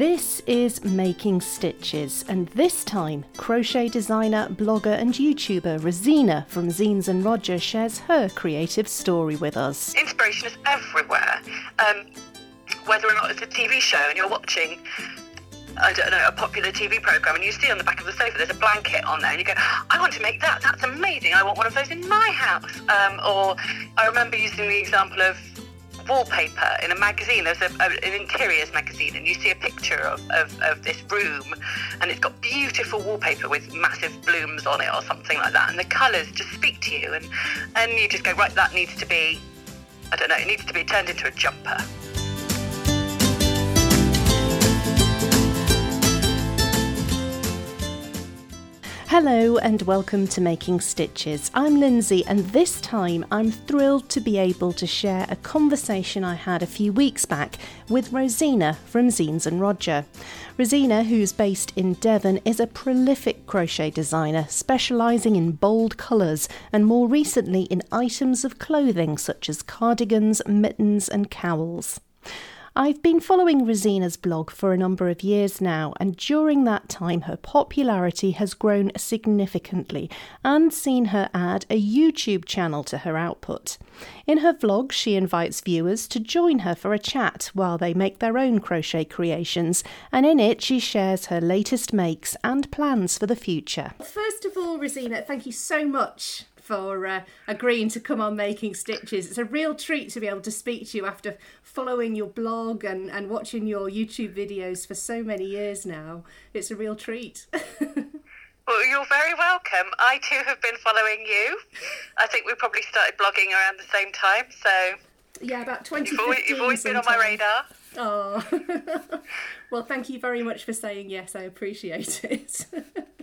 This is Making Stitches, and this time, crochet designer, blogger, and YouTuber Rosina from Zeens and Roger shares her creative story with us. Inspiration is everywhere. Um, whether or not it's a TV show and you're watching I don't know, a popular TV program, and you see on the back of the sofa there's a blanket on there, and you go, I want to make that. That's amazing. I want one of those in my house. Um, or I remember using the example of wallpaper in a magazine. There's a, a, an interiors magazine, and you see a picture of, of, of, this room, and it's got beautiful wallpaper with massive blooms on it, or something like that. And the colours just speak to you, and and you just go, right, that needs to be, I don't know, it needs to be turned into a jumper. Hello and welcome to Making Stitches. I'm Lindsay, and this time I'm thrilled to be able to share a conversation I had a few weeks back with Rosina from Zeens and Roger. Rosina, who's based in Devon, is a prolific crochet designer specialising in bold colours and more recently in items of clothing such as cardigans, mittens, and cowls. I've been following Rosina's blog for a number of years now, and during that time, her popularity has grown significantly and seen her add a YouTube channel to her output. In her vlog, she invites viewers to join her for a chat while they make their own crochet creations, and in it, she shares her latest makes and plans for the future. First of all, Rosina, thank you so much for uh, agreeing to come on Making Stitches. It's a real treat to be able to speak to you after following your blog and, and watching your YouTube videos for so many years now. It's a real treat. Well, you're very welcome. I too have been following you. I think we probably started blogging around the same time, so. Yeah, about 2015. You've always, you've always been on my radar. Oh. well, thank you very much for saying yes. I appreciate it.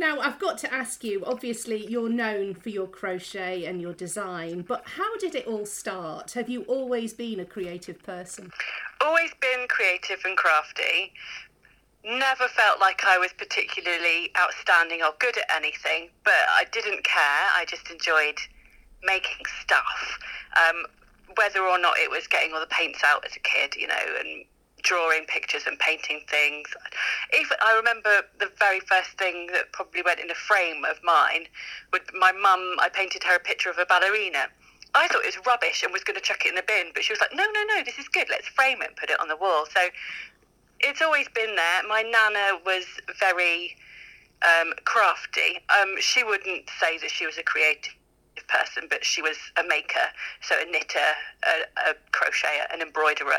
Now, I've got to ask you obviously, you're known for your crochet and your design, but how did it all start? Have you always been a creative person? Always been creative and crafty. Never felt like I was particularly outstanding or good at anything, but I didn't care. I just enjoyed making stuff. Um, whether or not it was getting all the paints out as a kid, you know, and drawing pictures and painting things. Even I remember the very first thing that probably went in a frame of mine. With my mum, I painted her a picture of a ballerina. I thought it was rubbish and was going to chuck it in the bin, but she was like, "No, no, no, this is good. Let's frame it and put it on the wall." So it's always been there. My nana was very um, crafty. Um, she wouldn't say that she was a creative person, but she was a maker, so a knitter, a, a crocheter, an embroiderer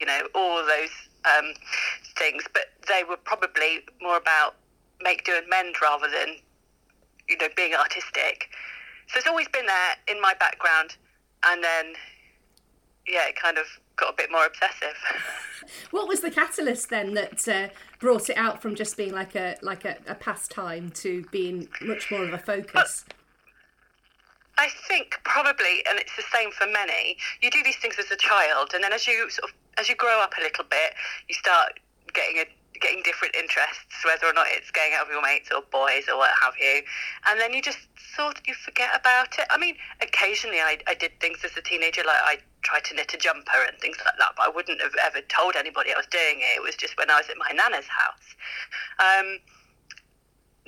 you know, all those um, things. But they were probably more about make, do, and mend rather than, you know, being artistic. So it's always been there in my background. And then, yeah, it kind of got a bit more obsessive. what was the catalyst then that uh, brought it out from just being like a like a, a pastime to being much more of a focus? I think probably, and it's the same for many. You do these things as a child, and then as you sort of as you grow up a little bit, you start getting a getting different interests, whether or not it's going out with your mates or boys or what have you. And then you just sort of you forget about it. I mean, occasionally I, I did things as a teenager, like I tried to knit a jumper and things like that, but I wouldn't have ever told anybody I was doing it. It was just when I was at my nana's house. Um,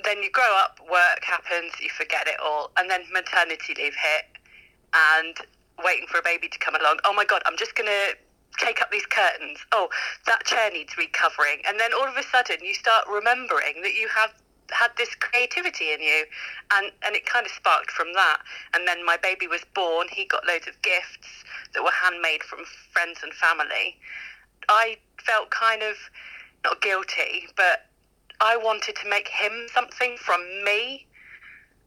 then you grow up, work happens, you forget it all, and then maternity leave hit, and waiting for a baby to come along. Oh my God, I'm just going to take up these curtains. Oh, that chair needs recovering. And then all of a sudden you start remembering that you have had this creativity in you and and it kind of sparked from that and then my baby was born he got loads of gifts that were handmade from friends and family i felt kind of not guilty but I wanted to make him something from me.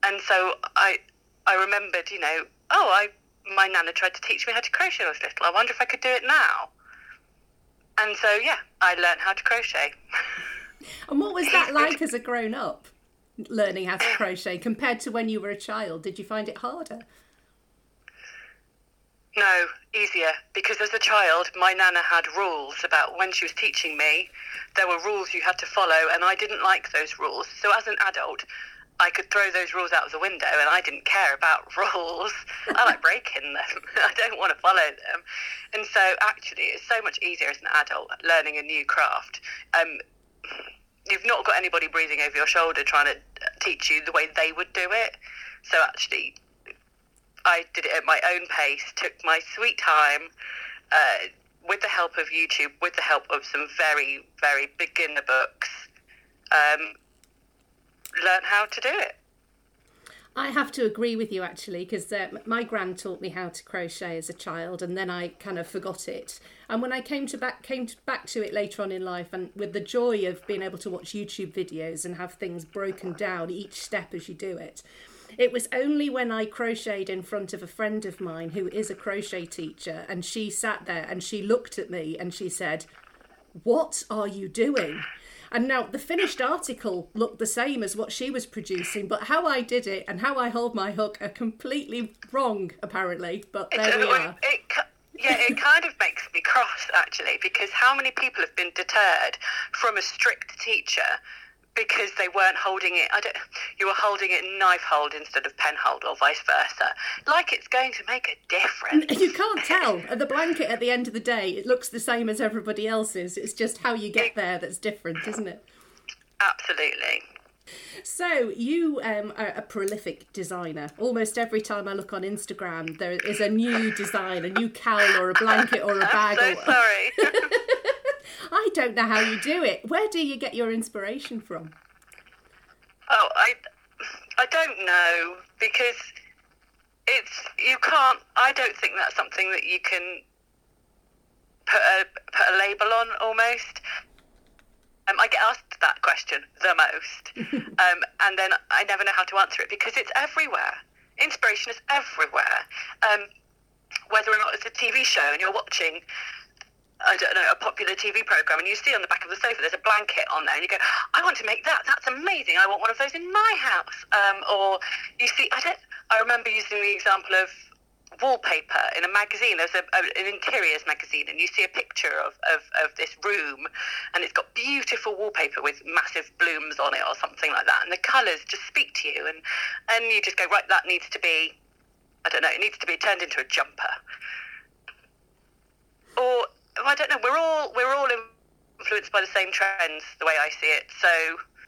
And so I I remembered, you know, oh, I my nana tried to teach me how to crochet when I was little. I wonder if I could do it now. And so yeah, I learned how to crochet. and what was that like as a grown up? Learning how to crochet compared to when you were a child, did you find it harder? No, easier. Because as a child, my nana had rules about when she was teaching me. There were rules you had to follow, and I didn't like those rules. So as an adult, I could throw those rules out of the window and I didn't care about rules. I like breaking them. I don't want to follow them. And so actually it's so much easier as an adult learning a new craft. Um, you've not got anybody breathing over your shoulder trying to teach you the way they would do it. So actually I did it at my own pace, took my sweet time, uh, with the help of YouTube, with the help of some very, very beginner books, um, learn how to do it. I have to agree with you actually because uh, my gran taught me how to crochet as a child and then I kind of forgot it. And when I came to back came to back to it later on in life and with the joy of being able to watch YouTube videos and have things broken down each step as you do it, it was only when I crocheted in front of a friend of mine who is a crochet teacher, and she sat there and she looked at me and she said, What are you doing? And now the finished article looked the same as what she was producing, but how I did it and how I hold my hook are completely wrong, apparently. But there we are. It, yeah, it kind of makes me cross actually, because how many people have been deterred from a strict teacher because they weren't holding it. I don't. You were holding it knife hold instead of pen hold, or vice versa. Like it's going to make a difference. You can't tell. The blanket at the end of the day, it looks the same as everybody else's. It's just how you get there that's different, isn't it? Absolutely. So you um, are a prolific designer. Almost every time I look on Instagram, there is a new design, a new cowl or a blanket or a bag. I'm so or... sorry. I don't know how you do it. Where do you get your inspiration from? Oh, I, I don't know because it's you can't. I don't think that's something that you can put a put a label on almost. Um, I get asked that question the most, um, and then I never know how to answer it because it's everywhere. Inspiration is everywhere. Um, whether or not it's a TV show and you're watching I don't know, a popular TV program, and you see on the back of the sofa there's a blanket on there, and you go, I want to make that. That's amazing. I want one of those in my house. Um, or you see, I don't. I remember using the example of wallpaper in a magazine. There's a, a, an interiors magazine, and you see a picture of, of, of this room, and it's got beautiful wallpaper with massive blooms on it, or something like that. And the colours just speak to you, and and you just go, right, that needs to be. I don't know. It needs to be turned into a jumper. Or I don't know. We're all we're all influenced by the same trends, the way I see it. So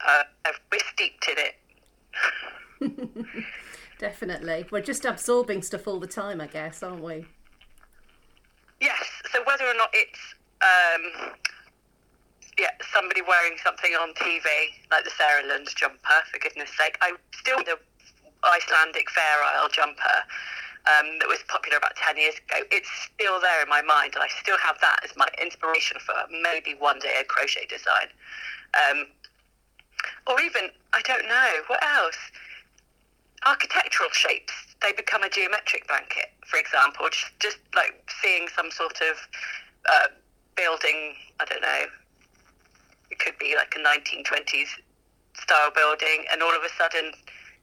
uh, we're steeped in it. Definitely, we're just absorbing stuff all the time, I guess, aren't we? Yes. So whether or not it's um, yeah somebody wearing something on TV like the Sarah Lund jumper, for goodness sake, I still the Icelandic Fair Isle jumper um, that was popular about 10 years ago, it's still there in my mind, and I still have that as my inspiration for maybe one day a crochet design. Um, or even, I don't know, what else? Architectural shapes, they become a geometric blanket, for example, just, just like seeing some sort of uh, building, I don't know, it could be like a 1920s style building, and all of a sudden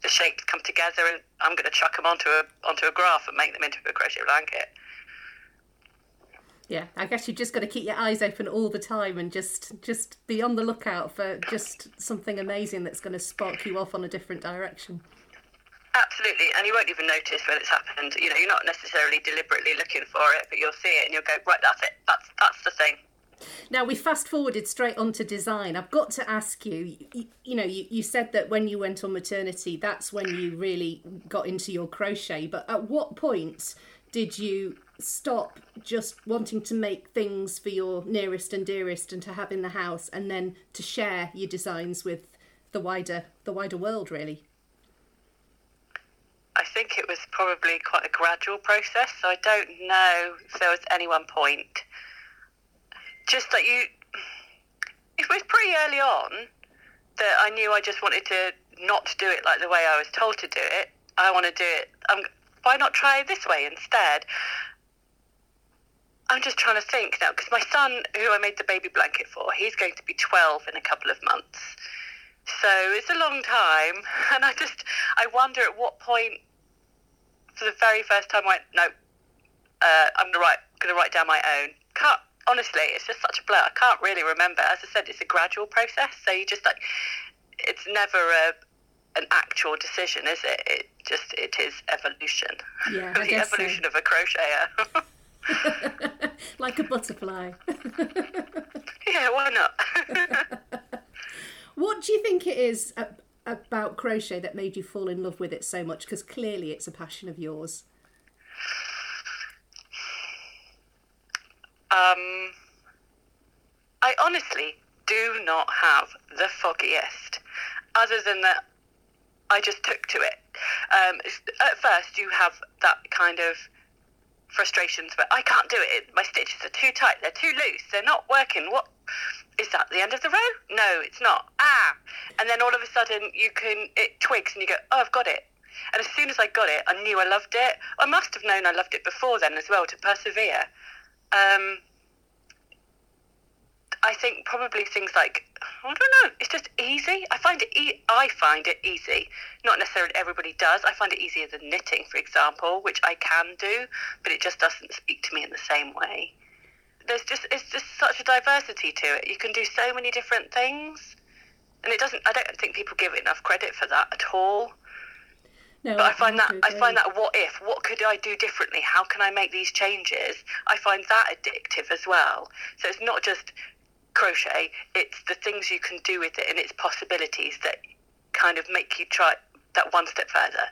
the shapes come together, and I'm going to chuck them onto a onto a graph and make them into a crochet blanket. Yeah, I guess you just got to keep your eyes open all the time and just just be on the lookout for just something amazing that's going to spark you off on a different direction. Absolutely, and you won't even notice when it's happened. You know, you're not necessarily deliberately looking for it, but you'll see it and you'll go, right, that's it. That's that's the thing. Now we fast forwarded straight onto design. I've got to ask you, you, you know, you, you said that when you went on maternity, that's when you really got into your crochet. But at what point did you stop just wanting to make things for your nearest and dearest and to have in the house, and then to share your designs with the wider the wider world, really? I think it was probably quite a gradual process. So I don't know if there was any one point just that you, it was pretty early on that I knew I just wanted to not do it like the way I was told to do it. I want to do it. Um, why not try this way instead? I'm just trying to think now because my son, who I made the baby blanket for, he's going to be 12 in a couple of months. So it's a long time, and I just I wonder at what point, for the very first time, I went no. Uh, I'm gonna write gonna write down my own. Honestly, it's just such a blur. I can't really remember. As I said, it's a gradual process. So you just like, it's never a an actual decision, is it? It just it is evolution. Yeah, the evolution so. of a crocheter. like a butterfly. yeah, why not? what do you think it is about crochet that made you fall in love with it so much? Because clearly it's a passion of yours. Um, I honestly do not have the foggiest, other than that I just took to it. Um, at first, you have that kind of frustrations, but I can't do it. My stitches are too tight. They're too loose. They're not working. What is that? The end of the row? No, it's not. Ah! And then all of a sudden, you can it twigs, and you go, "Oh, I've got it." And as soon as I got it, I knew I loved it. I must have known I loved it before then as well to persevere. Um, I think probably things like I don't know. It's just easy. I find it. E- I find it easy. Not necessarily everybody does. I find it easier than knitting, for example, which I can do, but it just doesn't speak to me in the same way. There's just it's just such a diversity to it. You can do so many different things, and it doesn't. I don't think people give enough credit for that at all. No, but I find that I find that what if? What could I do differently? How can I make these changes? I find that addictive as well. So it's not just crochet, it's the things you can do with it and its possibilities that kind of make you try that one step further.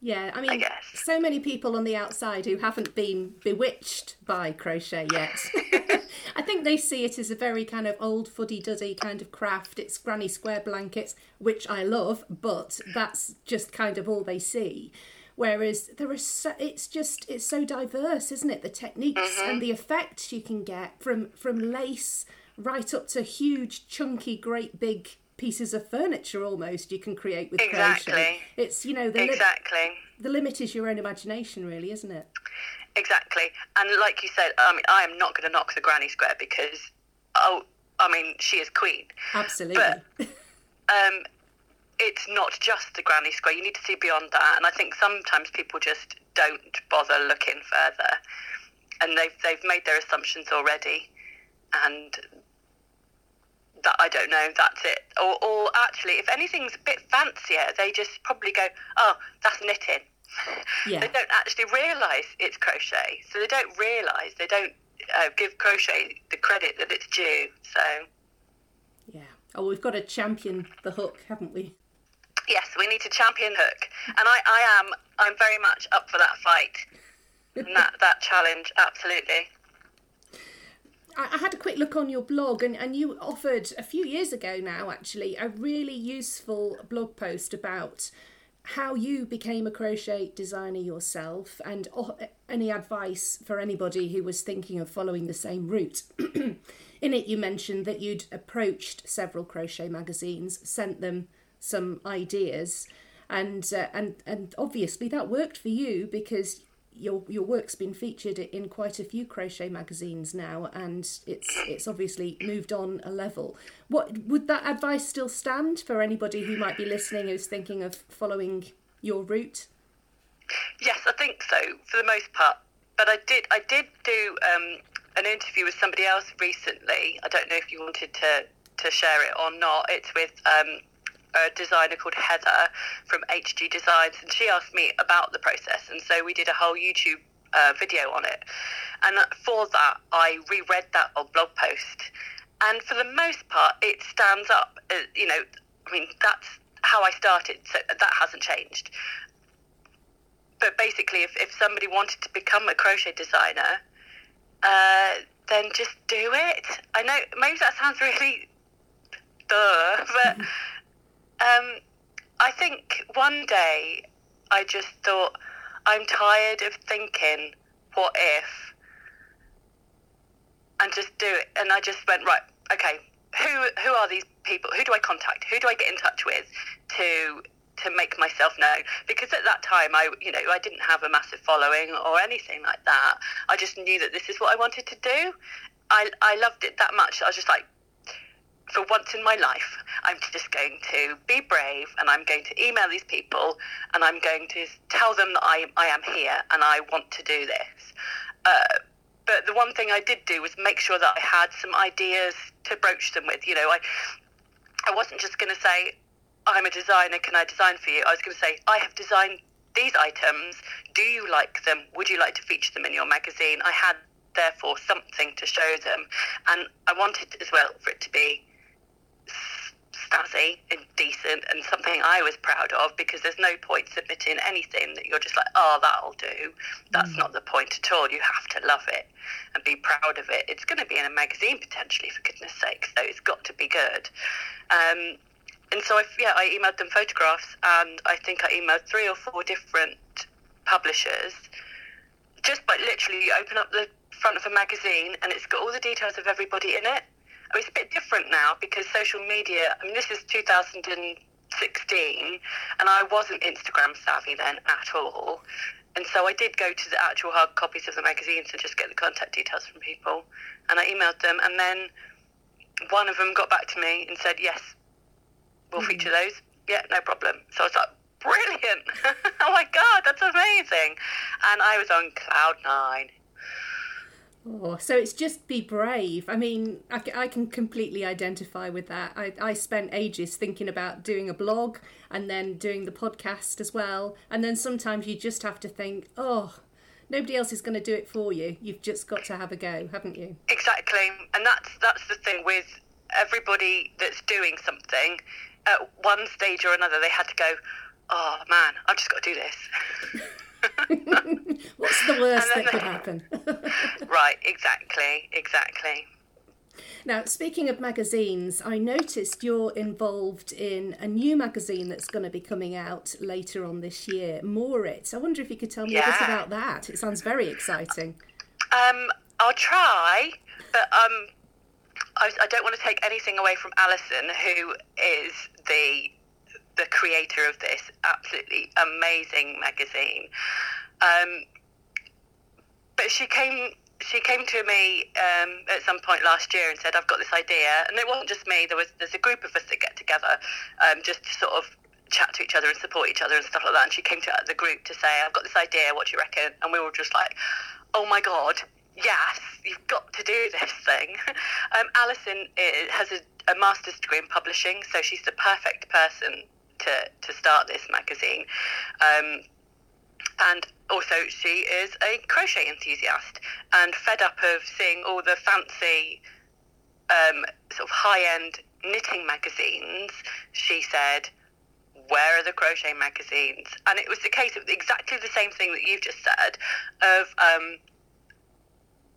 Yeah, I mean, I so many people on the outside who haven't been bewitched by crochet yet. I think they see it as a very kind of old fuddy duddy kind of craft. It's granny square blankets, which I love, but that's just kind of all they see. Whereas there are so, it's just it's so diverse, isn't it? The techniques mm-hmm. and the effects you can get from from lace right up to huge, chunky, great big pieces of furniture almost you can create with exactly. crochet. It's you know the exactly li- the limit is your own imagination, really, isn't it? Exactly, and like you said, I mean, I am not going to knock the granny square because oh, I mean, she is queen. Absolutely. But, um, it's not just the granny square. You need to see beyond that. And I think sometimes people just don't bother looking further, and they've they've made their assumptions already, and that I don't know. That's it. Or, or actually, if anything's a bit fancier, they just probably go, "Oh, that's knitting." Yeah. they don't actually realise it's crochet, so they don't realise they don't uh, give crochet the credit that it's due. So. Yeah. Oh, we've got to champion the hook, haven't we? Yes, we need to champion hook, and I, I am. I'm very much up for that fight, and that that challenge. Absolutely. I had a quick look on your blog, and, and you offered a few years ago now, actually, a really useful blog post about how you became a crochet designer yourself and any advice for anybody who was thinking of following the same route. In it, you mentioned that you'd approached several crochet magazines, sent them some ideas, and uh, and and obviously that worked for you because your your work's been featured in quite a few crochet magazines now, and it's it's obviously moved on a level. What would that advice still stand for anybody who might be listening who's thinking of following your route? Yes, I think so for the most part. But I did I did do um, an interview with somebody else recently. I don't know if you wanted to to share it or not. It's with um, a designer called Heather from HG Designs, and she asked me about the process, and so we did a whole YouTube uh, video on it. And for that, I reread that old blog post, and for the most part, it stands up. Uh, you know, I mean, that's how I started, so that hasn't changed. But basically, if, if somebody wanted to become a crochet designer, uh, then just do it. I know maybe that sounds really duh, but Um, I think one day I just thought, I'm tired of thinking, what if? And just do it. And I just went, right, okay, who who are these people? Who do I contact? Who do I get in touch with to to make myself known? Because at that time, I you know I didn't have a massive following or anything like that. I just knew that this is what I wanted to do. I I loved it that much. I was just like, for once in my life, I'm just going to be brave and I'm going to email these people and I'm going to tell them that I, I am here and I want to do this. Uh, but the one thing I did do was make sure that I had some ideas to broach them with. You know, I I wasn't just going to say, I'm a designer, can I design for you? I was going to say, I have designed these items. Do you like them? Would you like to feature them in your magazine? I had, therefore, something to show them. And I wanted as well for it to be snazzy and decent and something I was proud of because there's no point submitting anything that you're just like, oh, that'll do. That's mm. not the point at all. You have to love it and be proud of it. It's going to be in a magazine potentially, for goodness sake, so it's got to be good. Um, and so I, yeah, I emailed them photographs, and I think I emailed three or four different publishers. Just by literally, you open up the front of a magazine, and it's got all the details of everybody in it. Mean, it's a bit different now because social media. I mean, this is 2016, and I wasn't Instagram savvy then at all. And so I did go to the actual hard copies of the magazines and just get the contact details from people. And I emailed them, and then one of them got back to me and said, "Yes, we'll mm. feature those. Yeah, no problem." So I was like, "Brilliant! oh my god, that's amazing!" And I was on cloud nine. Oh, so it's just be brave. I mean, I, I can completely identify with that. I, I spent ages thinking about doing a blog and then doing the podcast as well. And then sometimes you just have to think, oh, nobody else is going to do it for you. You've just got to have a go, haven't you? Exactly. And that's that's the thing with everybody that's doing something. At one stage or another, they had to go, oh man, I've just got to do this. What's the worst that could happen? right, exactly, exactly. Now, speaking of magazines, I noticed you're involved in a new magazine that's going to be coming out later on this year, Moorit. I wonder if you could tell me yeah. a bit about that. It sounds very exciting. Um, I'll try, but um, I, I don't want to take anything away from Alison, who is the the creator of this absolutely amazing magazine. Um, but she came she came to me um, at some point last year and said, "I've got this idea," and it wasn't just me. There was there's a group of us that get together um, just to sort of chat to each other and support each other and stuff like that. And she came to the group to say, "I've got this idea. What do you reckon?" And we were just like, "Oh my god, yes, you've got to do this thing." um, Alison is, has a, a master's degree in publishing, so she's the perfect person to, to start this magazine. Um, and also, she is a crochet enthusiast and fed up of seeing all the fancy, um, sort of high end knitting magazines. She said, Where are the crochet magazines? And it was the case of exactly the same thing that you've just said of, um,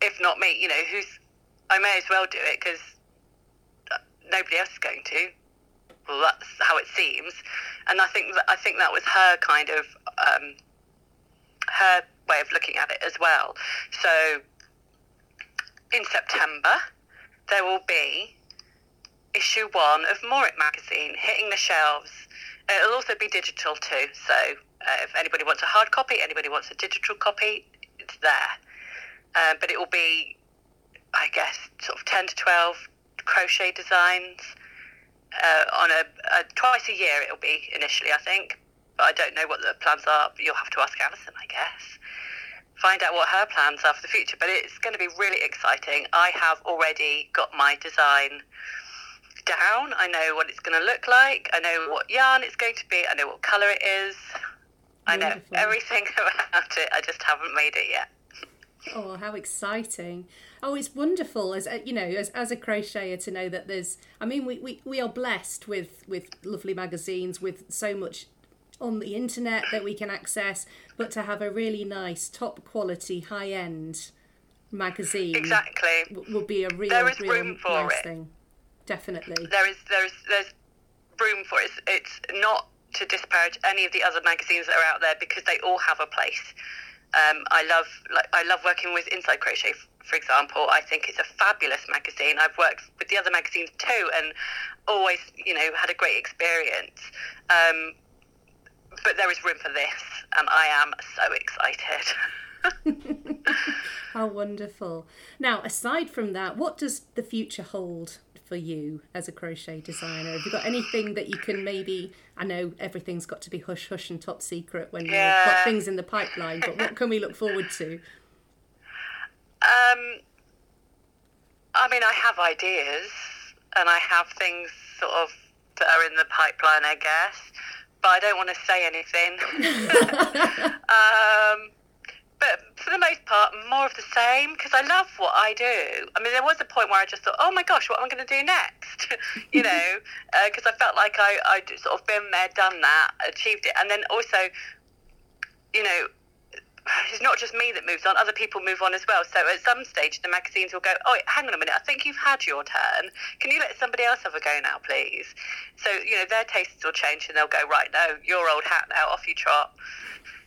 if not me, you know, who's, I may as well do it because nobody else is going to well, that's how it seems. And I think that I think that was her kind of um, her way of looking at it as well. So in September there will be issue one of Moorit magazine hitting the shelves. It'll also be digital too. So uh, if anybody wants a hard copy, anybody wants a digital copy, it's there. Uh, but it will be, I guess, sort of ten to twelve crochet designs uh, on a, a, twice a year. It'll be initially, I think, but I don't know what the plans are. You'll have to ask Alison, I guess. Find out what her plans are for the future. But it's going to be really exciting. I have already got my design down. I know what it's going to look like. I know what yarn it's going to be. I know what colour it is. I know everything about it. I just haven't made it yet. Oh, how exciting! Oh, it's wonderful as uh, you know, as, as a crocheter to know that there's. I mean, we, we, we are blessed with with lovely magazines with so much on the internet that we can access, but to have a really nice, top quality, high end magazine exactly w- would be a real, there is real room for nice it. thing. Definitely, there is there is there's room for it. It's, it's not to disparage any of the other magazines that are out there because they all have a place. Um, I love like I love working with Inside Crochet, for example. I think it's a fabulous magazine. I've worked with the other magazines too, and always you know had a great experience. Um, but there is room for this, and I am so excited. How wonderful! Now, aside from that, what does the future hold for you as a crochet designer? Have you got anything that you can maybe? I know everything's got to be hush hush and top secret when yeah. you've got things in the pipeline, but what can we look forward to? Um, I mean, I have ideas and I have things sort of that are in the pipeline, I guess. But I don't want to say anything. um, but for the most part, more of the same because I love what I do. I mean, there was a point where I just thought, oh my gosh, what am I going to do next? you know, because uh, I felt like I, I'd sort of been there, done that, achieved it. And then also, you know, it's not just me that moves on, other people move on as well. So at some stage, the magazines will go, oh, hang on a minute, I think you've had your turn. Can you let somebody else have a go now, please? So, you know, their tastes will change and they'll go, right, no, your old hat now, off you trot.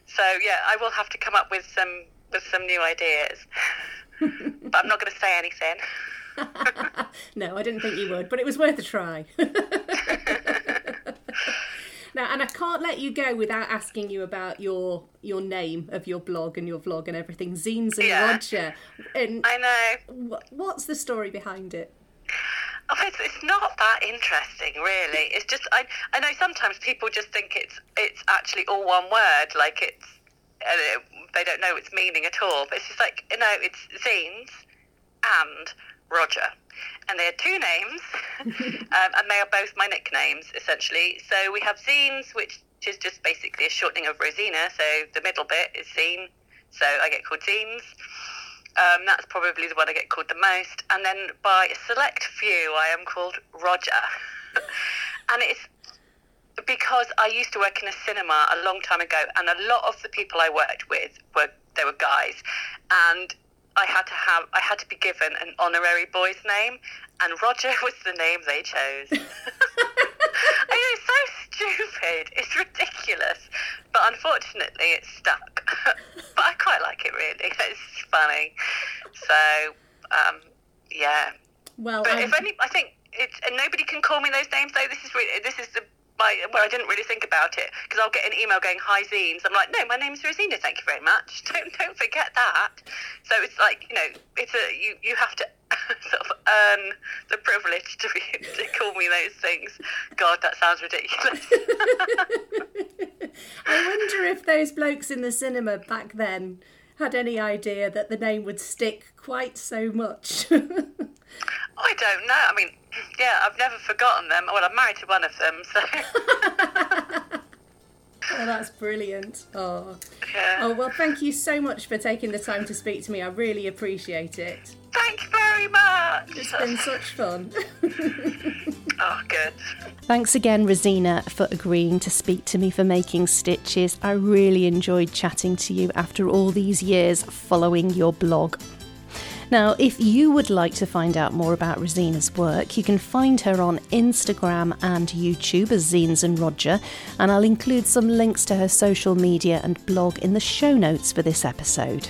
So, yeah, I will have to come up with some, with some new ideas. but I'm not going to say anything. no, I didn't think you would, but it was worth a try. Now, and I can't let you go without asking you about your your name of your blog and your vlog and everything, Zeens and yeah. Roger. And I know. what's the story behind it? Oh, it's, it's not that interesting, really. It's just I I know sometimes people just think it's it's actually all one word, like it's uh, they don't know its meaning at all. But it's just like you know, it's Zeens and Roger and they are two names, um, and they are both my nicknames essentially. So we have Zeens, which is just basically a shortening of Rosina. So the middle bit is Zeen, so I get called Zeens. Um, that's probably the one I get called the most. And then by a select few, I am called Roger. and it's because I used to work in a cinema a long time ago, and a lot of the people I worked with were they were guys, and I had to have I had to be given an honorary boy's name, and Roger was the name they chose. I know it's so stupid. It's ridiculous, but unfortunately, it's stuck. but I quite like it. Really, it's funny. So, um, yeah. Well, but if any, I think it's and nobody can call me those names though. This is really, this is the my well, I didn't really think about it because I'll get an email going, "Hi Zeens." I'm like, "No, my name's Rosina. Thank you very much. Don't don't forget that." So it's like you know, it's a you you have to sort of earn the privilege to be to call me those things. God, that sounds ridiculous. I wonder if those blokes in the cinema back then had any idea that the name would stick quite so much. I don't know. I mean, yeah, I've never forgotten them. Well, I'm married to one of them, so. oh, that's brilliant. Oh. Yeah. Oh, well, thank you so much for taking the time to speak to me. I really appreciate it. Thank you very much. It's been such fun. oh, good. Thanks again, Rosina, for agreeing to speak to me for making stitches. I really enjoyed chatting to you after all these years following your blog. Now, if you would like to find out more about Rosina's work, you can find her on Instagram and YouTube as Zeens and Roger, and I'll include some links to her social media and blog in the show notes for this episode.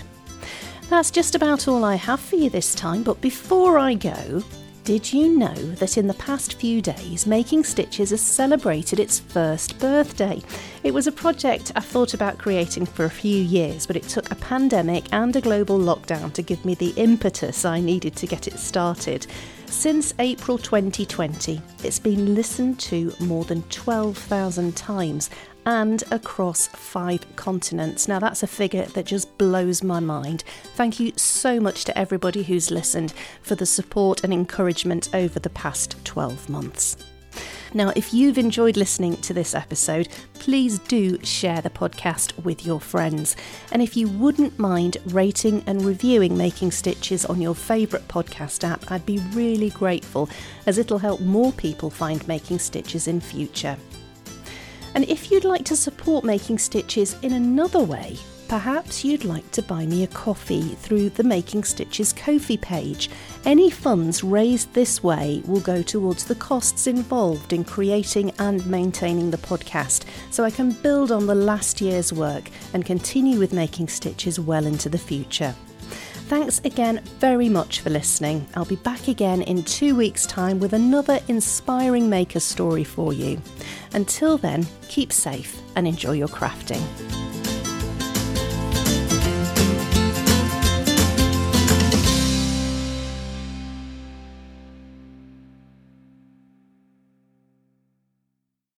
That's just about all I have for you this time, but before I go, did you know that in the past few days, Making Stitches has celebrated its first birthday? It was a project I thought about creating for a few years, but it took a pandemic and a global lockdown to give me the impetus I needed to get it started. Since April 2020, it's been listened to more than 12,000 times and across five continents. Now, that's a figure that just blows my mind. Thank you so much to everybody who's listened for the support and encouragement over the past 12 months. Now, if you've enjoyed listening to this episode, please do share the podcast with your friends. And if you wouldn't mind rating and reviewing Making Stitches on your favourite podcast app, I'd be really grateful as it'll help more people find Making Stitches in future. And if you'd like to support Making Stitches in another way, perhaps you'd like to buy me a coffee through the Making Stitches Ko-fi page. Any funds raised this way will go towards the costs involved in creating and maintaining the podcast, so I can build on the last year's work and continue with Making Stitches well into the future. Thanks again very much for listening. I'll be back again in two weeks' time with another inspiring maker story for you. Until then, keep safe and enjoy your crafting.